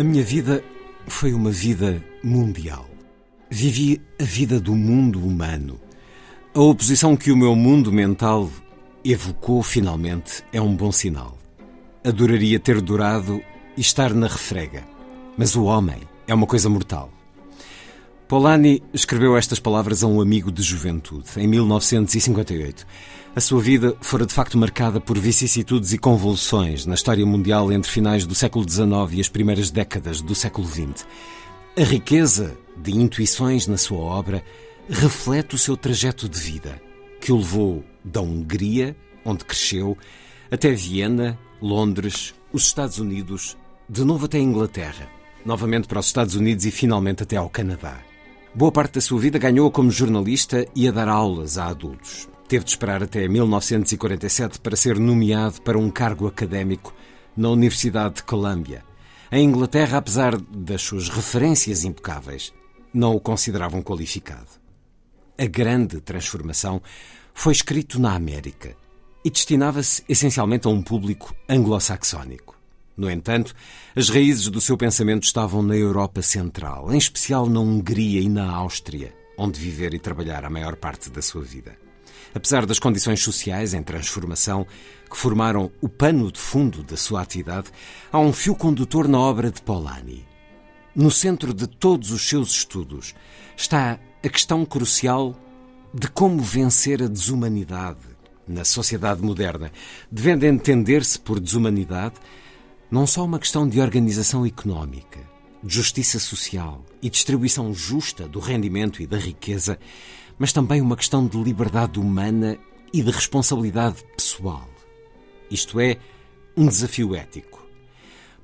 A minha vida foi uma vida mundial. Vivi a vida do mundo humano. A oposição que o meu mundo mental evocou finalmente é um bom sinal. Adoraria ter durado e estar na refrega. Mas o homem é uma coisa mortal. Polanyi escreveu estas palavras a um amigo de juventude, em 1958. A sua vida fora de facto marcada por vicissitudes e convulsões na história mundial entre finais do século XIX e as primeiras décadas do século XX. A riqueza de intuições na sua obra reflete o seu trajeto de vida, que o levou da Hungria, onde cresceu, até Viena, Londres, os Estados Unidos, de novo até a Inglaterra, novamente para os Estados Unidos e finalmente até ao Canadá. Boa parte da sua vida ganhou como jornalista e a dar aulas a adultos. Teve de esperar até 1947 para ser nomeado para um cargo académico na Universidade de Columbia. Em Inglaterra, apesar das suas referências impecáveis, não o consideravam qualificado. A grande transformação foi escrito na América e destinava-se essencialmente a um público anglo-saxónico. No entanto, as raízes do seu pensamento estavam na Europa Central, em especial na Hungria e na Áustria, onde viver e trabalhar a maior parte da sua vida. Apesar das condições sociais em transformação que formaram o pano de fundo da sua atividade, há um fio condutor na obra de Polanyi. No centro de todos os seus estudos está a questão crucial de como vencer a desumanidade na sociedade moderna, devendo entender-se por desumanidade não só uma questão de organização económica, de justiça social e distribuição justa do rendimento e da riqueza, mas também uma questão de liberdade humana e de responsabilidade pessoal. Isto é, um desafio ético.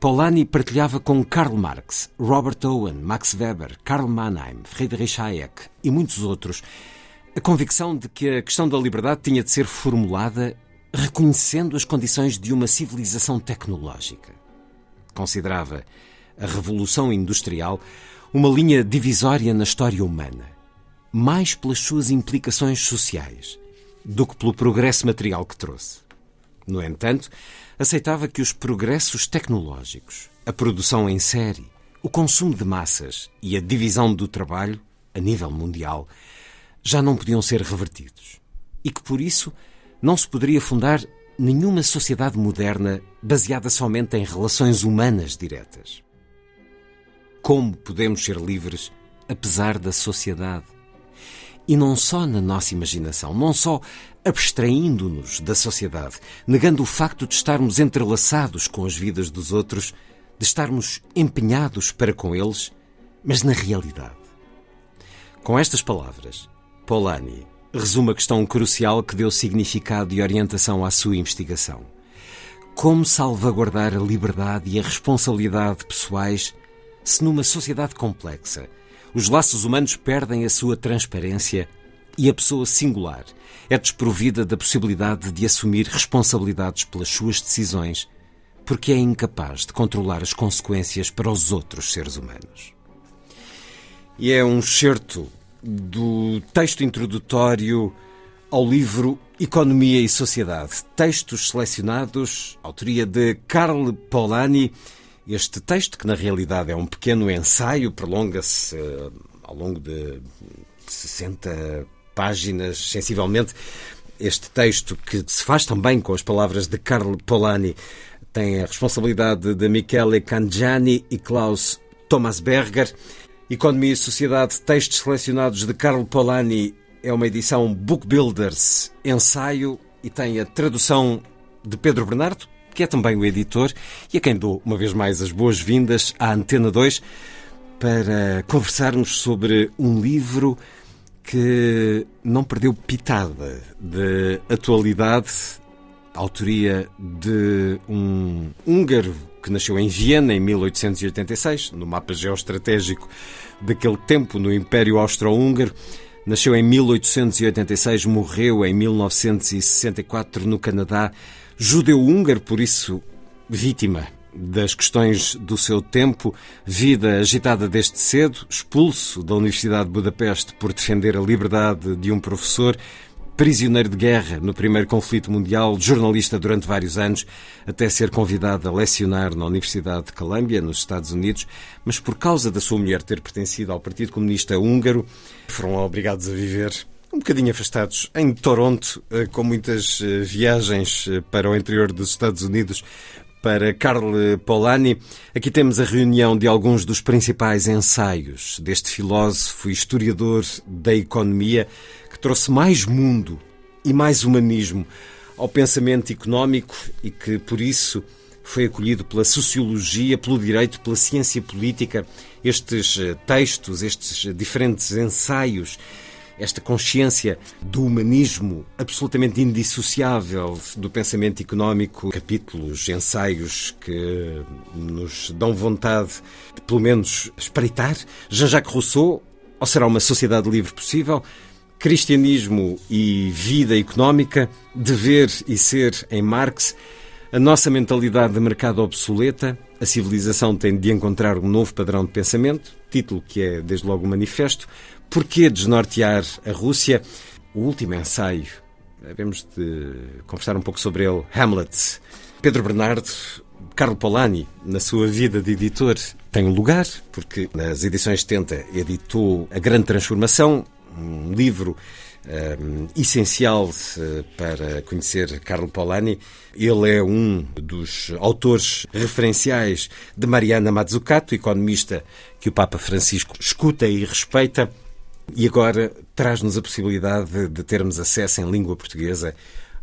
Polanyi partilhava com Karl Marx, Robert Owen, Max Weber, Karl Mannheim, Friedrich Hayek e muitos outros a convicção de que a questão da liberdade tinha de ser formulada reconhecendo as condições de uma civilização tecnológica. Considerava a Revolução Industrial uma linha divisória na história humana, mais pelas suas implicações sociais do que pelo progresso material que trouxe. No entanto, aceitava que os progressos tecnológicos, a produção em série, o consumo de massas e a divisão do trabalho, a nível mundial, já não podiam ser revertidos e que, por isso, não se poderia fundar nenhuma sociedade moderna baseada somente em relações humanas diretas. Como podemos ser livres apesar da sociedade? E não só na nossa imaginação, não só abstraindo-nos da sociedade, negando o facto de estarmos entrelaçados com as vidas dos outros, de estarmos empenhados para com eles, mas na realidade. Com estas palavras, Polanyi resume a questão crucial que deu significado e orientação à sua investigação. Como salvaguardar a liberdade e a responsabilidade pessoais se numa sociedade complexa os laços humanos perdem a sua transparência e a pessoa singular é desprovida da possibilidade de assumir responsabilidades pelas suas decisões porque é incapaz de controlar as consequências para os outros seres humanos. E é um certo do texto introdutório ao livro Economia e Sociedade. Textos selecionados, autoria de Karl Polanyi. Este texto, que na realidade é um pequeno ensaio, prolonga-se uh, ao longo de 60 páginas, sensivelmente. Este texto, que se faz também com as palavras de Karl Polanyi, tem a responsabilidade de Michele Cangiani e Klaus Thomas Berger. Economia e Sociedade, textos selecionados de Carlo Polanyi, é uma edição Book Builders, ensaio e tem a tradução de Pedro Bernardo, que é também o editor, e a quem dou uma vez mais as boas-vindas à Antena 2 para conversarmos sobre um livro que não perdeu pitada de atualidade autoria de um húngaro que nasceu em Viena em 1886, no mapa geoestratégico daquele tempo no Império Austro-Húngaro. Nasceu em 1886, morreu em 1964 no Canadá. Judeu-húngaro, por isso vítima das questões do seu tempo, vida agitada desde cedo, expulso da Universidade de Budapeste por defender a liberdade de um professor, prisioneiro de guerra no primeiro conflito mundial, jornalista durante vários anos, até ser convidado a lecionar na Universidade de Columbia, nos Estados Unidos, mas por causa da sua mulher ter pertencido ao Partido Comunista Húngaro, foram obrigados a viver um bocadinho afastados em Toronto, eh, com muitas eh, viagens eh, para o interior dos Estados Unidos, para Karl Polanyi. Aqui temos a reunião de alguns dos principais ensaios deste filósofo e historiador da economia que trouxe mais mundo e mais humanismo ao pensamento económico e que, por isso, foi acolhido pela sociologia, pelo direito, pela ciência política. Estes eh, textos, estes diferentes ensaios esta consciência do humanismo absolutamente indissociável do pensamento económico, capítulos, ensaios que nos dão vontade de, pelo menos, espreitar. Jean-Jacques Rousseau, ou será uma sociedade livre possível? Cristianismo e vida económica, dever e ser em Marx, a nossa mentalidade de mercado obsoleta, a civilização tem de encontrar um novo padrão de pensamento, título que é desde logo manifesto, Porquê desnortear a Rússia? O último ensaio, devemos de conversar um pouco sobre ele, Hamlet. Pedro Bernardo, Carlo Polanyi, na sua vida de editor, tem um lugar, porque nas edições 70 editou A Grande Transformação, um livro um, essencial uh, para conhecer Carlo Polanyi. Ele é um dos autores referenciais de Mariana Mazzucato, economista que o Papa Francisco escuta e respeita. E agora traz-nos a possibilidade de termos acesso em língua portuguesa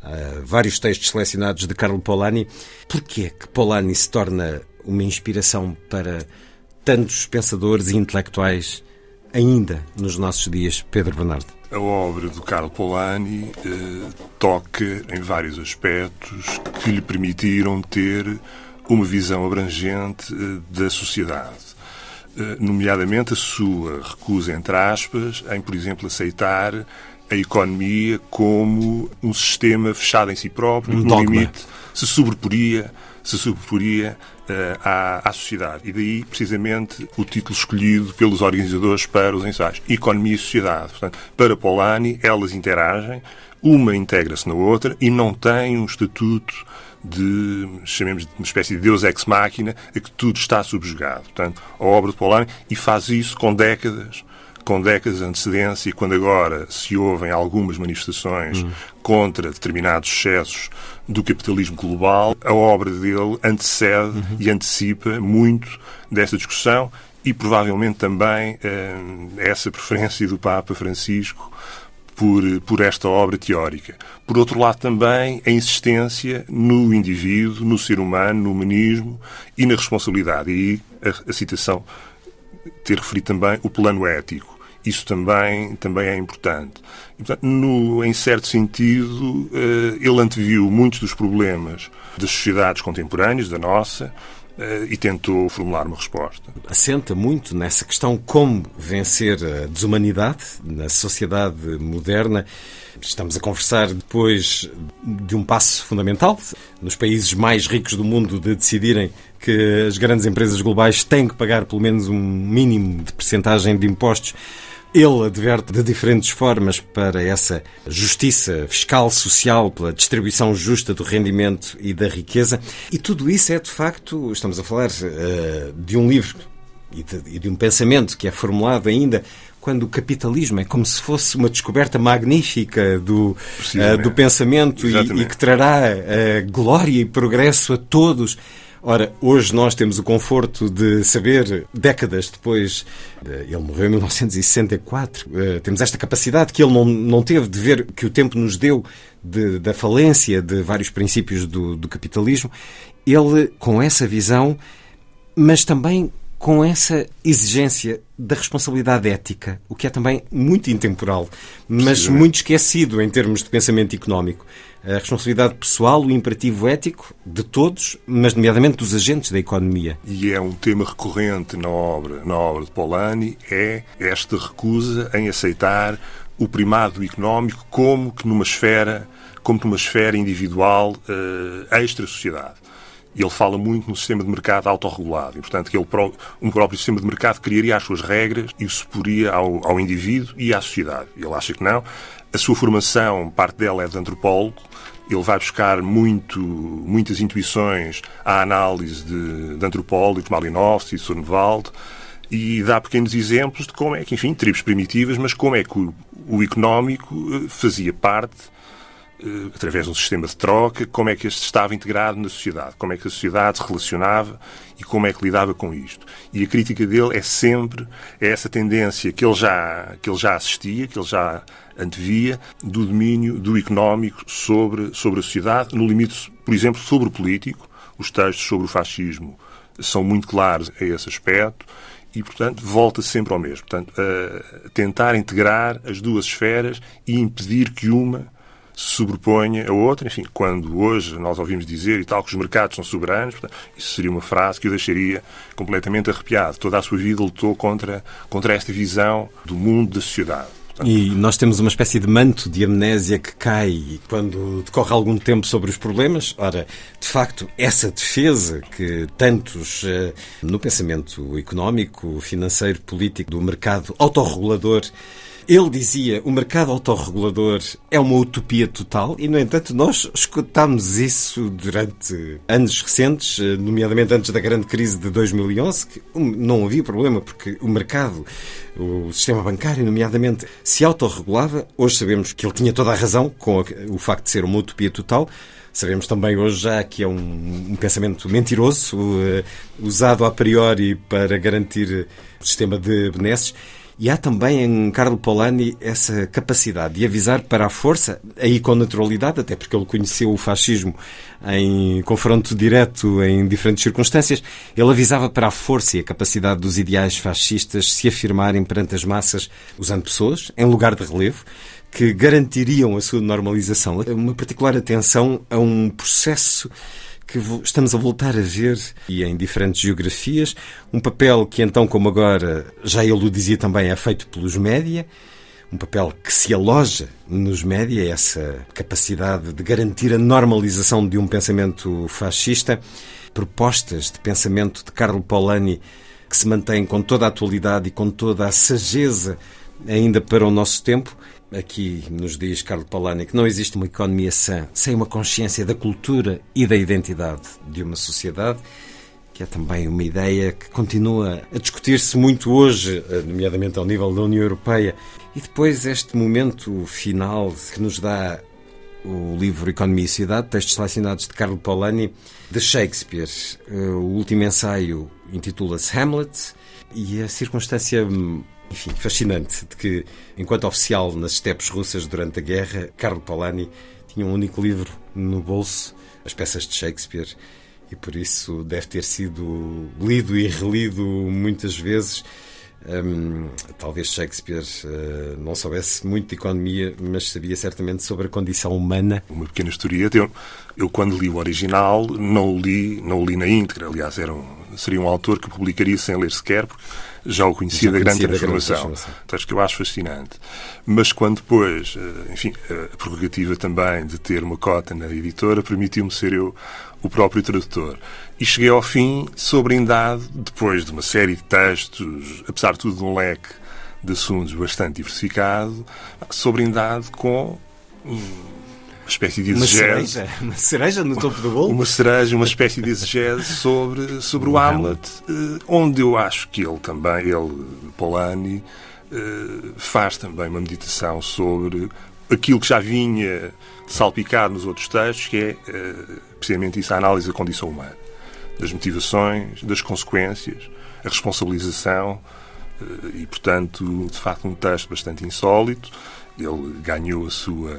a vários textos selecionados de Carlo Polanyi. Porquê que Polanyi se torna uma inspiração para tantos pensadores e intelectuais ainda nos nossos dias, Pedro Bernardo? A obra do Carlo Polanyi eh, toca em vários aspectos que lhe permitiram ter uma visão abrangente eh, da sociedade. Eh, nomeadamente a sua recusa, entre aspas, em, por exemplo, aceitar a economia como um sistema fechado em si próprio, um que no limite se sobreporia, se sobreporia uh, à, à sociedade. E daí, precisamente, o título escolhido pelos organizadores para os ensaios. Economia e sociedade. Portanto, para Polanyi, elas interagem, uma integra-se na outra e não têm um estatuto de, chamemos de uma espécie de Deus ex machina, a que tudo está subjugado. Portanto, a obra de Polanyi, e faz isso com décadas, com décadas de antecedência, e quando agora se ouvem algumas manifestações uhum. contra determinados excessos do capitalismo global, a obra dele antecede uhum. e antecipa muito dessa discussão e provavelmente também eh, essa preferência do Papa Francisco por, por esta obra teórica. Por outro lado, também a insistência no indivíduo, no ser humano, no humanismo e na responsabilidade. E a, a citação ter referido também o plano ético. Isso também, também é importante. E, portanto, no, em certo sentido, eh, ele anteviu muitos dos problemas das sociedades contemporâneas, da nossa, e tentou formular uma resposta. Assenta muito nessa questão como vencer a desumanidade na sociedade moderna. Estamos a conversar depois de um passo fundamental nos países mais ricos do mundo de decidirem que as grandes empresas globais têm que pagar pelo menos um mínimo de percentagem de impostos ele adverte de diferentes formas para essa justiça fiscal, social, pela distribuição justa do rendimento e da riqueza. E tudo isso é, de facto, estamos a falar uh, de um livro e de, e de um pensamento que é formulado ainda quando o capitalismo é como se fosse uma descoberta magnífica do, uh, do pensamento e, e, que trará uh, glória e progresso a todos. Ora, hoje nós temos o conforto de saber, décadas depois, ele morreu em 1964, eh, temos esta capacidade que ele não, não teve de ver, que o tempo nos deu, de, da falência de vários princípios do, do capitalismo. Ele, com essa visão, mas também com essa exigência da responsabilidade ética, o que é também muito intemporal, mas muito esquecido em termos de pensamento económico. A responsabilidade pessoal, o imperativo ético de todos, mas nomeadamente dos agentes da economia. E é um tema recorrente na obra, na obra de Polanyi, é esta recusa em aceitar o primado económico como que numa esfera, como numa esfera individual uh, extra-sociedade. Ele fala muito no sistema de mercado autorregulado e, portanto, que ele, um próprio sistema de mercado criaria as suas regras e o suporia ao, ao indivíduo e à sociedade. Ele acha que não. A sua formação, parte dela é de antropólogo, ele vai buscar muito, muitas intuições à análise de, de antropólogos, Malinowski, Sonnenwald, e dá pequenos exemplos de como é que, enfim, tribos primitivas, mas como é que o, o económico eh, fazia parte através de um sistema de troca, como é que este estava integrado na sociedade, como é que a sociedade se relacionava e como é que lidava com isto. E a crítica dele é sempre essa tendência que ele já, que ele já assistia, que ele já antevia, do domínio do económico sobre, sobre a sociedade, no limite, por exemplo, sobre o político. Os textos sobre o fascismo são muito claros a esse aspecto e, portanto, volta sempre ao mesmo. Portanto, a tentar integrar as duas esferas e impedir que uma se sobreponha a outra. Enfim, quando hoje nós ouvimos dizer e tal que os mercados são soberanos, portanto, isso seria uma frase que o deixaria completamente arrepiado. Toda a sua vida lutou contra, contra esta visão do mundo, da sociedade. E nós temos uma espécie de manto de amnésia que cai quando decorre algum tempo sobre os problemas. Ora, de facto, essa defesa que tantos eh, no pensamento económico, financeiro, político do mercado autorregulador ele dizia o mercado autorregulador é uma utopia total e, no entanto, nós escutámos isso durante anos recentes, eh, nomeadamente antes da grande crise de 2011, que não havia problema porque o mercado, o sistema bancário, nomeadamente, se autorregulava. Hoje sabemos que ele tinha toda a razão com o facto de ser uma utopia total. Sabemos também hoje já que é um, um pensamento mentiroso, uh, usado a priori para garantir o sistema de benesses. E há também em Carlo Polanyi essa capacidade de avisar para a força, aí com naturalidade, até porque ele conheceu o fascismo em confronto direto em diferentes circunstâncias. Ele avisava para a força e a capacidade dos ideais fascistas se afirmarem perante as massas, usando pessoas em lugar de relevo que garantiriam a sua normalização. Uma particular atenção a um processo que estamos a voltar a ver e em diferentes geografias, um papel que então, como agora, já ele o dizia também, é feito pelos média, um papel que se aloja nos média, essa capacidade de garantir a normalização de um pensamento fascista, propostas de pensamento de Carlo Polanyi que se mantêm com toda a atualidade e com toda a sageza ainda para o nosso tempo Aqui nos diz Carlo Polanyi que não existe uma economia sã sem uma consciência da cultura e da identidade de uma sociedade, que é também uma ideia que continua a discutir-se muito hoje, nomeadamente ao nível da União Europeia. E depois este momento final que nos dá o livro Economia e Sociedade, textos selecionados de Carlo Polanyi, de Shakespeare. O último ensaio intitula-se Hamlet e a circunstância enfim, fascinante de que, enquanto oficial nas estepes russas durante a guerra, Carlo Polanyi tinha um único livro no bolso, as peças de Shakespeare, e por isso deve ter sido lido e relido muitas vezes. Um, talvez Shakespeare uh, não soubesse muito de economia, mas sabia certamente sobre a condição humana. Uma pequena historieta. Eu, eu quando li o original, não o li, não o li na íntegra. Aliás, era um, seria um autor que publicaria sem ler sequer, porque já o conhecia, já da, grande da grande transformação. Então, que eu acho fascinante. Mas quando depois, eh, enfim, a prerrogativa também de ter uma cota na editora permitiu-me ser eu o próprio tradutor. E cheguei ao fim sobrindado, depois de uma série de textos, apesar de tudo de um leque de assuntos bastante diversificado, sobrindado com uma espécie de exegese. Uma cereja, uma cereja no topo do bolo? Uma cereja, uma espécie de exegese sobre, sobre o, Hamlet, eh, onde eu acho que ele também, ele, Polanyi, eh, faz também uma meditação sobre aquilo que já vinha salpicar nos outros textos, que é eh, precisamente isso, a análise da condição humana, das motivações, das consequências, a responsabilização e, portanto, de facto, um texto bastante insólito. Ele ganhou a sua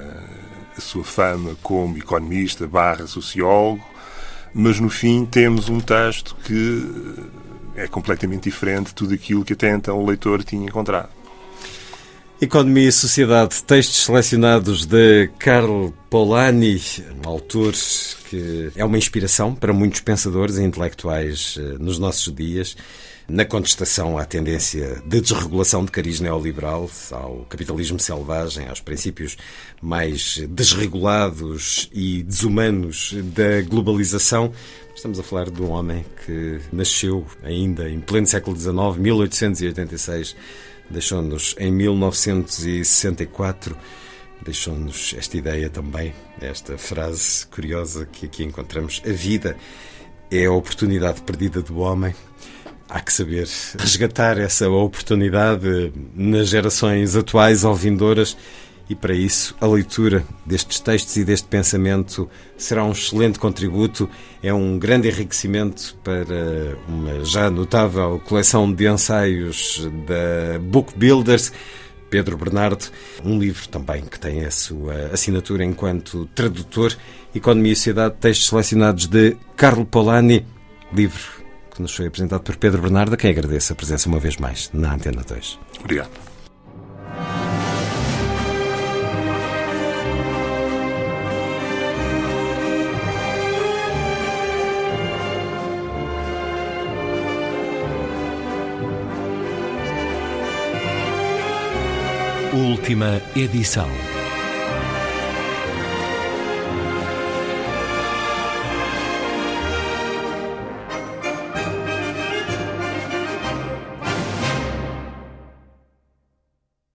a sua fama como economista barra sociólogo, mas no fim temos um texto que é completamente diferente de tudo aquilo que até então o leitor tinha encontrado. Economia e Sociedade, textos selecionados de Karl Polanyi, um autor que é uma inspiração para muitos pensadores e intelectuais eh, nos nossos dias, na contestação à tendência de desregulação de cariz neoliberal, ao capitalismo selvagem, aos princípios mais desregulados e desumanos da globalização. Estamos a falar de um homem que nasceu ainda em pleno século XIX, 1886 deixou-nos em 1964, deixou-nos esta ideia também, esta frase curiosa que aqui encontramos: a vida é a oportunidade perdida do homem. Há que saber resgatar essa oportunidade nas gerações atuais ou vindouras e para isso a leitura destes textos e deste pensamento será um excelente contributo, é um grande enriquecimento para uma já notável coleção de ensaios da Book Builders. Pedro Bernardo, um livro também que tem a sua assinatura enquanto tradutor, Economia e Sociedade, textos selecionados de Carlo Polanyi, livro que nos foi apresentado por Pedro Bernardo, a quem agradeço a presença uma vez mais na Antena 2. Obrigado. Última edição.